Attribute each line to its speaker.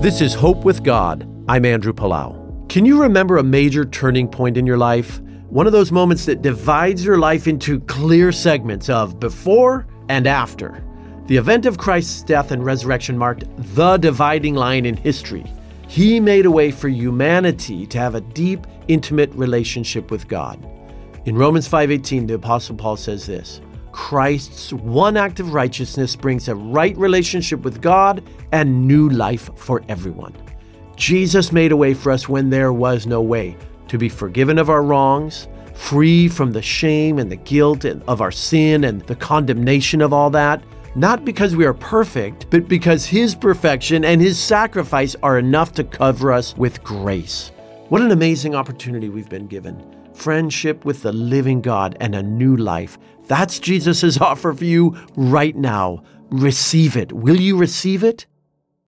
Speaker 1: This is Hope with God. I'm Andrew Palau. Can you remember a major turning point in your life? One of those moments that divides your life into clear segments of before and after. The event of Christ's death and resurrection marked the dividing line in history. He made a way for humanity to have a deep, intimate relationship with God. In Romans 5:18, the apostle Paul says this: Christ's one act of righteousness brings a right relationship with God and new life for everyone. Jesus made a way for us when there was no way to be forgiven of our wrongs, free from the shame and the guilt of our sin and the condemnation of all that not because we are perfect, but because His perfection and His sacrifice are enough to cover us with grace. What an amazing opportunity we've been given. Friendship with the living God and a new life. That's Jesus' offer for you right now. Receive it. Will you receive it?